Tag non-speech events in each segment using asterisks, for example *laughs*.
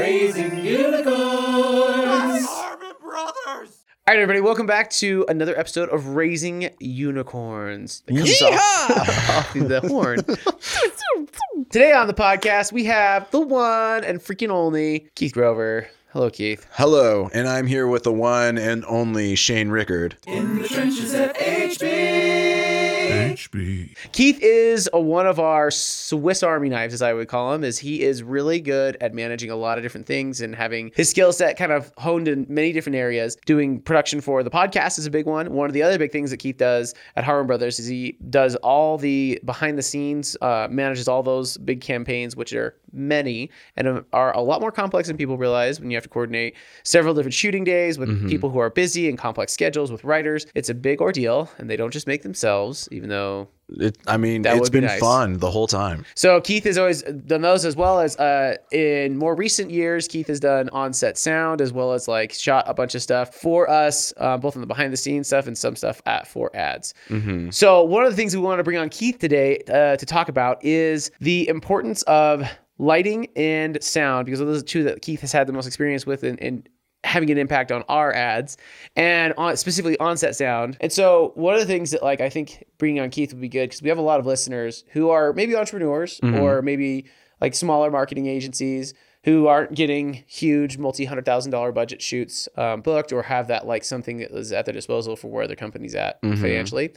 Raising unicorns. Harmon Brothers. All right, everybody, welcome back to another episode of Raising Unicorns. That comes off, *laughs* off the horn. *laughs* Today on the podcast, we have the one and freaking only Keith Grover. Hello, Keith. Hello, and I'm here with the one and only Shane Rickard. In the trenches at HB. Keith is a, one of our Swiss Army knives, as I would call him, is he is really good at managing a lot of different things and having his skill set kind of honed in many different areas. Doing production for the podcast is a big one. One of the other big things that Keith does at Harmon Brothers is he does all the behind the scenes, uh, manages all those big campaigns, which are many and are a lot more complex than people realize when you have to coordinate several different shooting days with people who are busy and complex schedules with writers. It's a big ordeal, and they don't just make themselves, even though It, I mean, That it's would be been nice. fun the whole time. so Keith has always done those as well as uh, in more recent years, Keith has done on-set sound as well as like shot a bunch of stuff for us, uh, both on the behind-the-scenes stuff and some stuff at for ads. So one of the things we want to bring on Keith today uh, to talk about is the importance of lighting and sound because those are the two that Keith has had the most experience with in, in having an impact on our ads and on specifically on-set sound. And so one of the things that like I think bringing on Keith would be good because we have a lot of listeners who are maybe entrepreneurs or maybe like smaller marketing agencies who aren't getting huge multi-hundred thousand dollar budget shoots um, booked or have that like something that is at their disposal for where their company's at financially.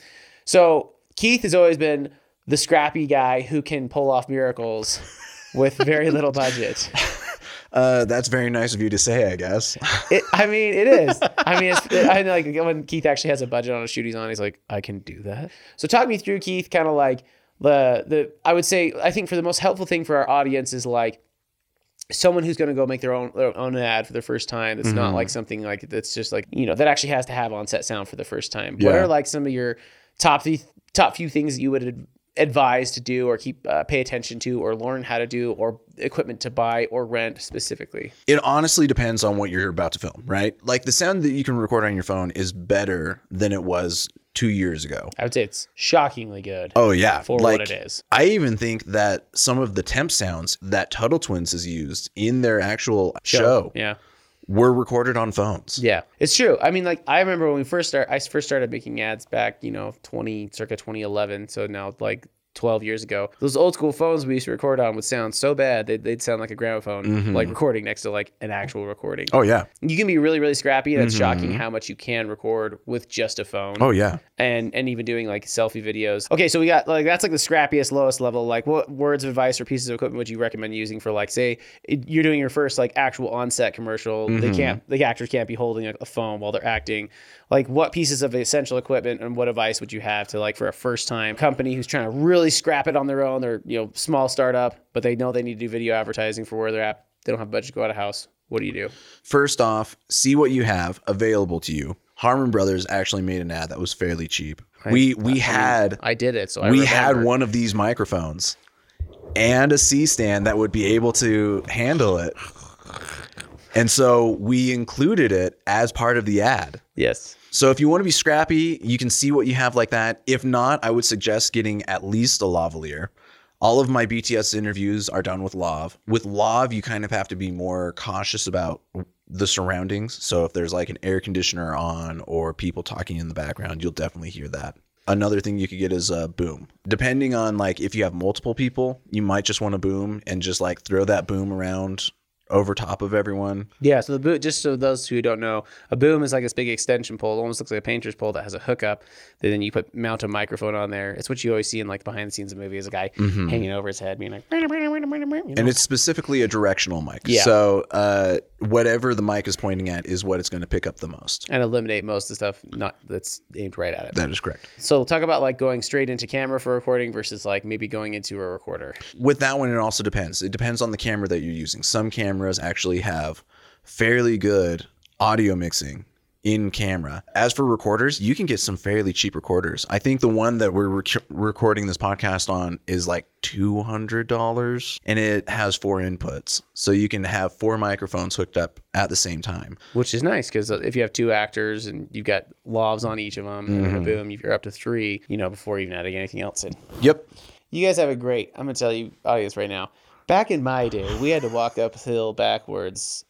So Keith has always been the scrappy guy who can pull off miracles *laughs* with very little budget. Uh, that's very nice of you to say, I guess. It, I *laughs* mean, it is. I mean, it's, I know, like when Keith actually has a budget on a shoot he's on, he's like, I can do that. So talk me through Keith, kind of like the the. I would say, I think for the most helpful thing for our audience is like someone who's going to go make their own their own ad for the first time. That's not like something like that's just like you know that actually has to have on set sound for the first time. What are like some of your top th- top few things that you would ad- advise to do or keep uh, pay attention to or learn how to do or equipment to buy or rent specifically? It honestly depends on what you're about to film, right? Like the sound that you can record on your phone is better than it was two years ago. I would say it's shockingly good. Oh yeah, For like, what it is. I even think that some of the temp sounds that Tuttle Twins has used in their actual show, Yeah. Were recorded on phones. Yeah. It's true. I mean, like I remember when we first started I first started making ads back, you know, twenty circa twenty eleven. So now like 12 years ago. Those old school phones we used to record on would sound so bad they'd, they'd sound like a gramophone, mm-hmm. like recording next to like an actual recording. Oh yeah. You can be really, really scrappy, and it's shocking mm-hmm. how much you can record with just a phone. Oh yeah. and and even doing like selfie videos. Okay, so we got like that's like the scrappiest, lowest level. Like, what words of advice or pieces of equipment would you recommend using for like, say, it- you're doing your first like actual on-set commercial? They mm-hmm. can't, the actors can't be holding a, a phone while they're acting. Like, what pieces of essential equipment and what advice would you have to like for a first-time company who's trying to really scrap it on their own? They're you know small startup, but they know they need to do video advertising for where they're at. They don't have a budget to go out of house. What do you do? First off, see what you have available to you. Harmon Brothers actually made an ad that was fairly cheap. we we had I did it, so I we had one of these microphones and a C stand that would be able to handle it. And so we included it as part of the ad. Yes. So if you want to be scrappy, you can see what you have like that. If not, I would suggest getting at least a lavalier. All of my BTS interviews are done with lav. With lav, you kind of have to be more cautious about the surroundings. So if there's like an air conditioner on or people talking in the background, you'll definitely hear that. Another thing you could get is a boom. Depending on like if you have multiple people, you might just want a boom and just like throw that boom around over top of everyone. Yeah, so the boom, just so those who don't know, a boom is like this big extension pole. It almost looks like a painter's pole that has a hookup. Then you put mount a microphone on there. It's what you always see in like behind the scenes of movies, a guy hanging over his head, being like, you know? and it's specifically a directional mic. Yeah. So uh, whatever the mic is pointing at is what it's going to pick up the most. and eliminate most of the stuff not that's aimed right at it. That is correct. So we'll talk about like going straight into camera for recording versus like maybe going into a recorder. With that one, it also depends. It depends on the camera that you're using. Some cameras actually have fairly good audio mixing in camera. As for recorders, you can get some fairly cheap recorders. I think the one that we're rec- recording this podcast on is like $200 and it has four inputs. So you can have four microphones hooked up at the same time. Which is nice because uh, if you have two actors and you've got lavs on each of them and a boom, if you're up to three, you know, before even adding anything else in. Yep. You guys have a great. I'm gonna tell you, audience, right now. Back in my day, we had to walk uphill backwards.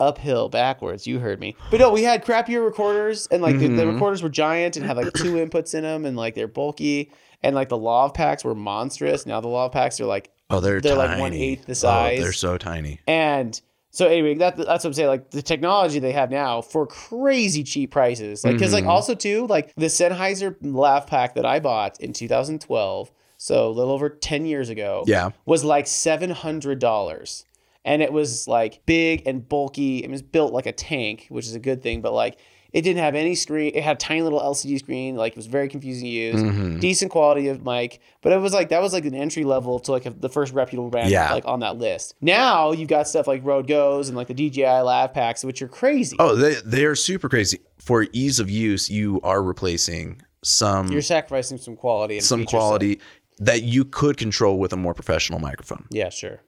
Uphill backwards. You heard me. But no, we had crappier recorders, and like the, the Mhm. recorders were giant and had like two *clears throat* inputs in them, and like they're bulky, and like the lav packs were monstrous. Now the lav packs are like Oh, they're They're like one-eighth the Oh, size. they're so tiny. And so anyway, that, that's what I'm saying. Like the technology they have now for crazy cheap prices. Like because like Mhm. also too like the Sennheiser lav pack that I bought in 2012, so a little over 10 years ago, Yeah. was like seven hundred dollars. And it was like big and bulky. It was built like a tank, which is a good thing, but like it didn't have any screen. It had a tiny little LCD screen. Like it was very confusing to use. Mhm. Decent quality of mic, but it was like that was like an entry level to like a, the first reputable brand Yeah. like on that list. Now you've got stuff like Rode Goes and like the DJI Lav packs, which are crazy. Oh, they they are super crazy. For ease of use, you are replacing some You're sacrificing some quality and some feature set. quality that you could control with a more professional microphone. Yeah, sure.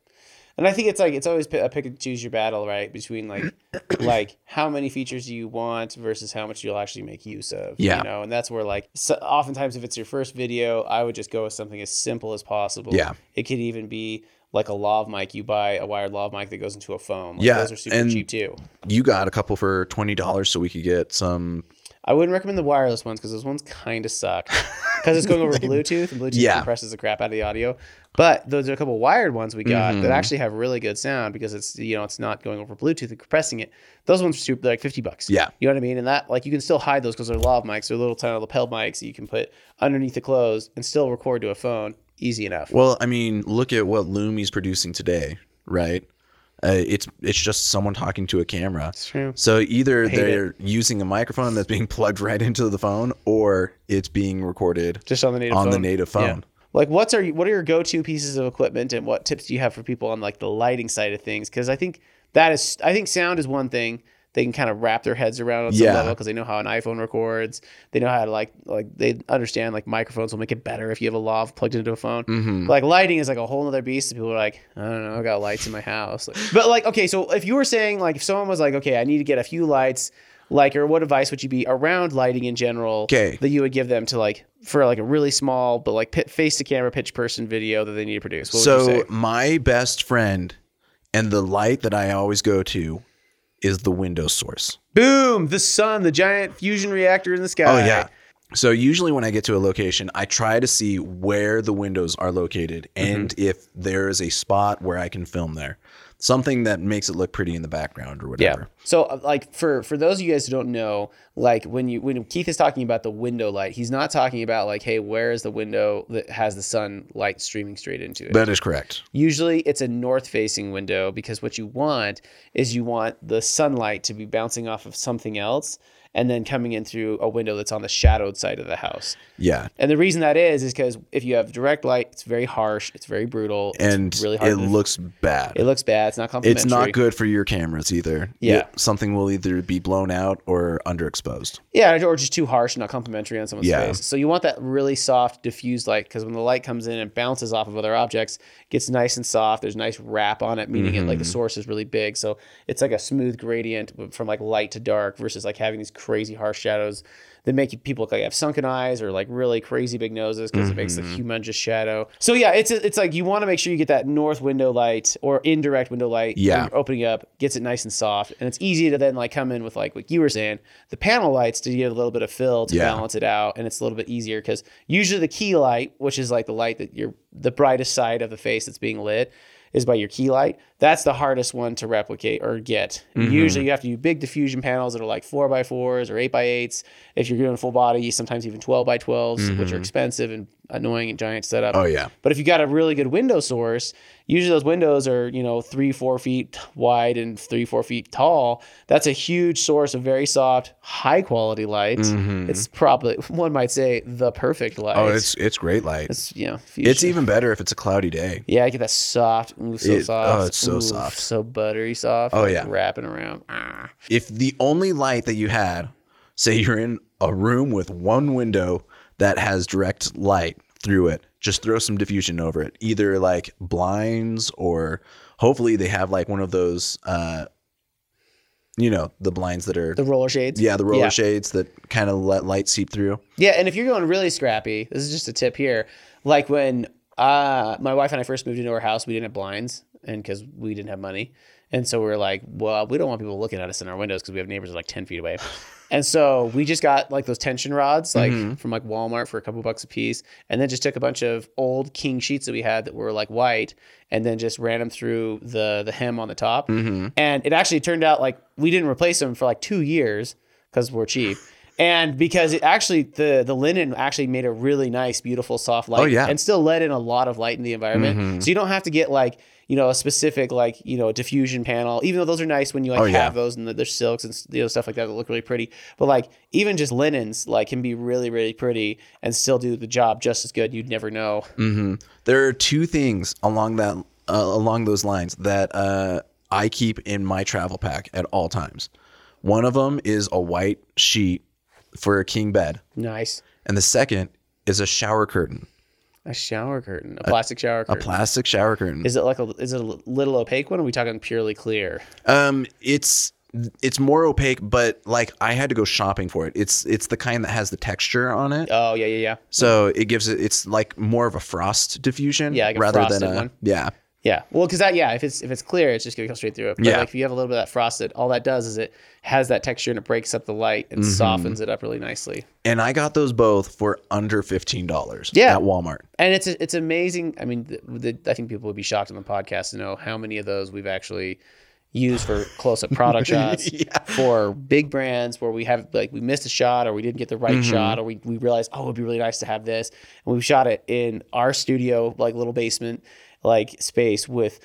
And I think it's like it's always a pick and choose your battle, right? Between like *clears throat* like how many features do you want versus how much you'll actually make use of. Yeah. You know, and that's where like so oftentimes if it's your first video, I would just go with something as simple as possible. Yeah. It could even be like a lav mic. You buy a wired lav mic that goes into a phone. Like, Yeah, Those are super and- cheap too. You got a couple for twenty dollars, so we could get some. I wouldn't recommend the wireless ones because those ones kind of suck *laughs* because it's going over Bluetooth and Bluetooth Yeah. compresses the crap out of the audio. But those are a couple wired ones we got Mhm. that actually have really good sound because it's you know it's not going over Bluetooth and compressing it. Those ones are super, they're like fifty bucks. Yeah. you know what I mean. And that like you can still hide those because they're lav mics. They're little tiny lapel mics that you can put underneath the clothes and still record to a phone. Easy enough. Well, I mean, look at what Lumi's producing today, right? Uh, it's it's just someone talking to a camera. It's true. So either they're using a microphone that's being *laughs* plugged right into the phone, or it's being recorded Just on the native on phone. the native Yeah. phone. Like, what's are what are your go to pieces of equipment, and what tips do you have for people on like the lighting side of things? Because I think that is, I think sound is one thing they can kind of wrap their heads around on some Yeah. level because they know how an iPhone records. They know how to like like they understand like microphones will make it better if you have a lav plugged into a phone. Mm-hmm. But, like lighting is like a whole other beast. People are like, I don't know, I got lights in my house. Like- but like, okay, so if you were saying like if someone was like, okay, I need to get a few lights, like, or what advice would you be around lighting in general? Okay. that you would give them to like for like a really small but like face to camera pitch person video that they need to produce. What would So you say? my best friend and the light that I always go to is the Windows source. Boom! The sun, the giant fusion reactor in the sky. Oh yeah. So usually when I get to a location, I try to see where the windows are located and mm-hmm. if there is a spot where I can film there. Something that makes it look pretty in the background or whatever. Yeah. So uh, like for for those of you guys who don't know, like when you when Keith is talking about the window light, he's not talking about like, hey, where is the window that has the sunlight streaming straight into it? That is correct. Usually it's a north facing window because what you want is you want the sunlight to be bouncing off of something else and then coming in through a window that's on the shadowed side of the house. Yeah. And the reason that is is because if you have direct light, it's very harsh, it's very brutal, it's And really hard. it to- looks bad. it looks bad. It's not complimentary. it's not good for your cameras either. Yeah. It- something will either be blown out or underexposed. Yeah, or just too harsh, not complimentary on someone's Yeah. face. So you want that really soft, diffused light because when the light comes in and bounces off of other objects, gets nice and soft. There's nice wrap on it, meaning it like the Mm-hmm. source is really big. So it's like a smooth gradient from like light to dark versus like having these crazy harsh shadows that make people look like they have sunken eyes or like really crazy big noses because it makes the Mm-hmm. humongous shadow. So yeah, it's it's like you want to make sure you get that north window light or indirect window light. Yeah. you're opening up gets it nice and soft, and it's easy to then like come in with like what you were saying, the panel lights to get a little bit of fill to Yeah. balance it out, and it's a little bit easier because usually the key light, which is like the light that you're the brightest side of the face that's being lit, is by your key light. That's the hardest one to replicate or get. Mm-hmm. Usually you have to do big diffusion panels that are like four by fours or eight by eights. If you're doing full body, sometimes even twelve by 12s which are expensive and annoying and giant setup. Mm-hmm. Oh yeah. But if you got a really good window source, usually those windows are, you know, three, four feet wide and three, four feet tall. That's a huge source of very soft, high quality light. It's probably, *laughs* one might say, the perfect light. Mm-hmm. Oh, it's it's great light. it's you know, It's even better if it's a cloudy day. yeah, I get that soft, ooh, so It- soft. oh, it's so Ooh, soft. so buttery soft. Oh, like yeah. wrapping around. Ah. If the only light that you had, say you're in a room with one window that has direct light through it, just throw some diffusion over it. Either like blinds or hopefully they have like one of those uh you know, the blinds that are The roller shades. yeah, the roller Yeah. shades that kind of let light seep through. Yeah, and if you're going really scrappy, this is just a tip here. Like when uh, my wife and I first moved into our house, we didn't have blinds, and because we didn't have money, and so we are like, well, we don't want people looking at us in our windows because we have neighbors like ten feet away, and so we just got like those tension rods, like mm-hmm. from like Walmart for a couple bucks a piece, and then just took a bunch of old king sheets that we had that were like white, and then just ran them through the the hem on the top, mm-hmm. and it actually turned out like we didn't replace them for like two years because we're cheap. *laughs* And because it actually the the linen actually made a really nice, beautiful, soft oh, light. Oh, yeah. and still let in a lot of light in the environment. Mm-hmm. So you don't have to get like you know a specific like you know diffusion panel. Even though those are nice when you like Oh, yeah. have those and they're silks and you know stuff like that that look really pretty. But like even just linens like can be really really pretty and still do the job just as good. You'd never know. hmm There are two things along that uh, along those lines that uh, I keep in my travel pack at all times. One of them is a white sheet for a king bed, Nice. and the second is a shower curtain, A shower curtain, a plastic shower curtain. a plastic shower curtain. is it like a is it a little opaque one? Or are we talking purely clear? Um, it's it's more opaque, but like I had to go shopping for it. It's it's the kind that has the texture on it, Oh yeah yeah yeah. so it gives it. It's like more of a frost diffusion, Yeah, like rather than a one. yeah. Yeah, well, because that yeah, if it's if it's clear, it's just gonna come straight through it. But Yeah. like if you have a little bit of that frosted, all that does is it has that texture and it breaks up the light and Mm-hmm. softens it up really nicely. And I got those both for under fifteen dollars. Yeah. at Walmart. And it's it's amazing. I mean, the, the, I think people would be shocked on the podcast to know how many of those we've actually used for close up product *laughs* shots for big brands where we have like we missed a shot or we didn't get the right Mm-hmm. shot or we we realized oh it'd be really nice to have this and we shot it in our studio like little basement like space with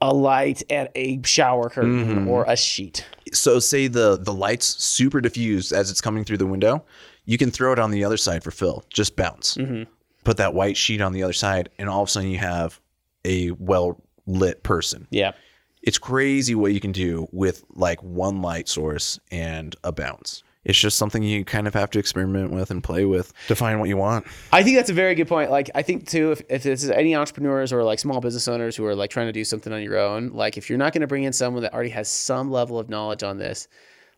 a light and a shower curtain Mm-hmm. or a sheet. So say the the lights super diffused as it's coming through the window, you can throw it on the other side for fill. Just bounce. Mm-hmm. Put that white sheet on the other side, and all of a sudden you have a well lit person. Yeah. It's crazy what you can do with like one light source and a bounce. It's just something you kind of have to experiment with and play with to find what you want. I think that's a very good point. Like, I think too, if, if there's any entrepreneurs or like small business owners who are like trying to do something on your own, like if you're not going to bring in someone that already has some level of knowledge on this,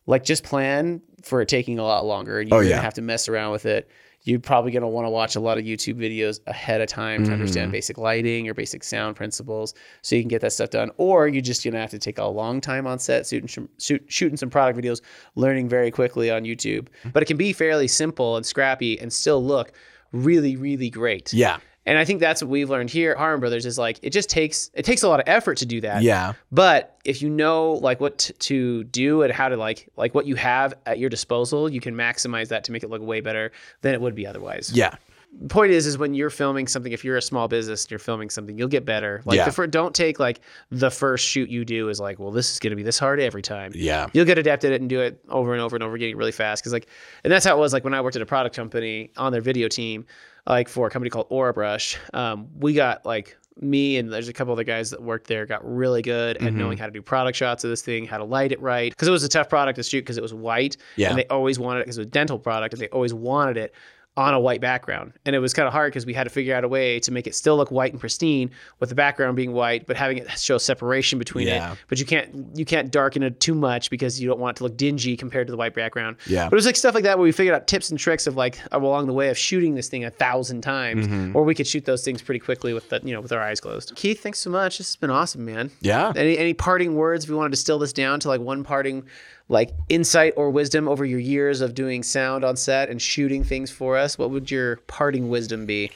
like just plan for it taking a lot longer and you're Oh, going yeah. to have to mess around with it. You're probably going to want to watch a lot of YouTube videos ahead of time to Mm-hmm. understand basic lighting or basic sound principles so you can get that stuff done. Or you're just going to have to take a long time on set, shooting some, shoot, shooting some product videos, learning very quickly on YouTube. Mm-hmm. But it can be fairly simple and scrappy and still look really, really great. Yeah. And I think that's what we've learned here at Harmon Brothers is like it just takes it takes a lot of effort to do that. Yeah. But if you know like what t- to do and how to like like what you have at your disposal, you can maximize that to make it look way better than it would be otherwise. Yeah. The point is is when you're filming something, if you're a small business and you're filming something, you'll get better. Like Yeah. the fir- don't take like the first shoot you do is like, well, this is gonna be this hard every time Yeah. you'll get adapted at it and do it over and over and over getting really fast because like and that's how it was like when i worked at a product company on their video team like for a company called Orabrush um, we got like me and there's a couple other guys that worked there got really good Mm-hmm. at knowing how to do product shots of this thing how to light it right because it was a tough product to shoot because it was white Yeah. and they always wanted it because it was a dental product and they always wanted it on a white background and it was kind of hard because we had to figure out a way to make it still look white and pristine with the background being white but having it show separation between Yeah. it but you can't you can't darken it too much because you don't want it to look dingy compared to the white background. Yeah. But it was like stuff like that where we figured out tips and tricks of like along the way of shooting this thing a thousand times, Mm-hmm. or we could shoot those things pretty quickly with the you know with our eyes closed. Keith, thanks so much. This has been awesome, man. Yeah. Any any parting words if we want to distill this down to like one parting like insight or wisdom over your years of doing sound on set and shooting things for us? What would your parting wisdom be?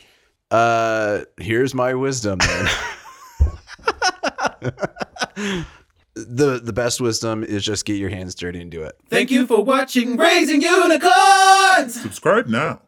Uh, here's my wisdom. Then. *laughs* the the best wisdom is just get your hands dirty and do it. Thank you for watching Raising Unicorns! Subscribe now.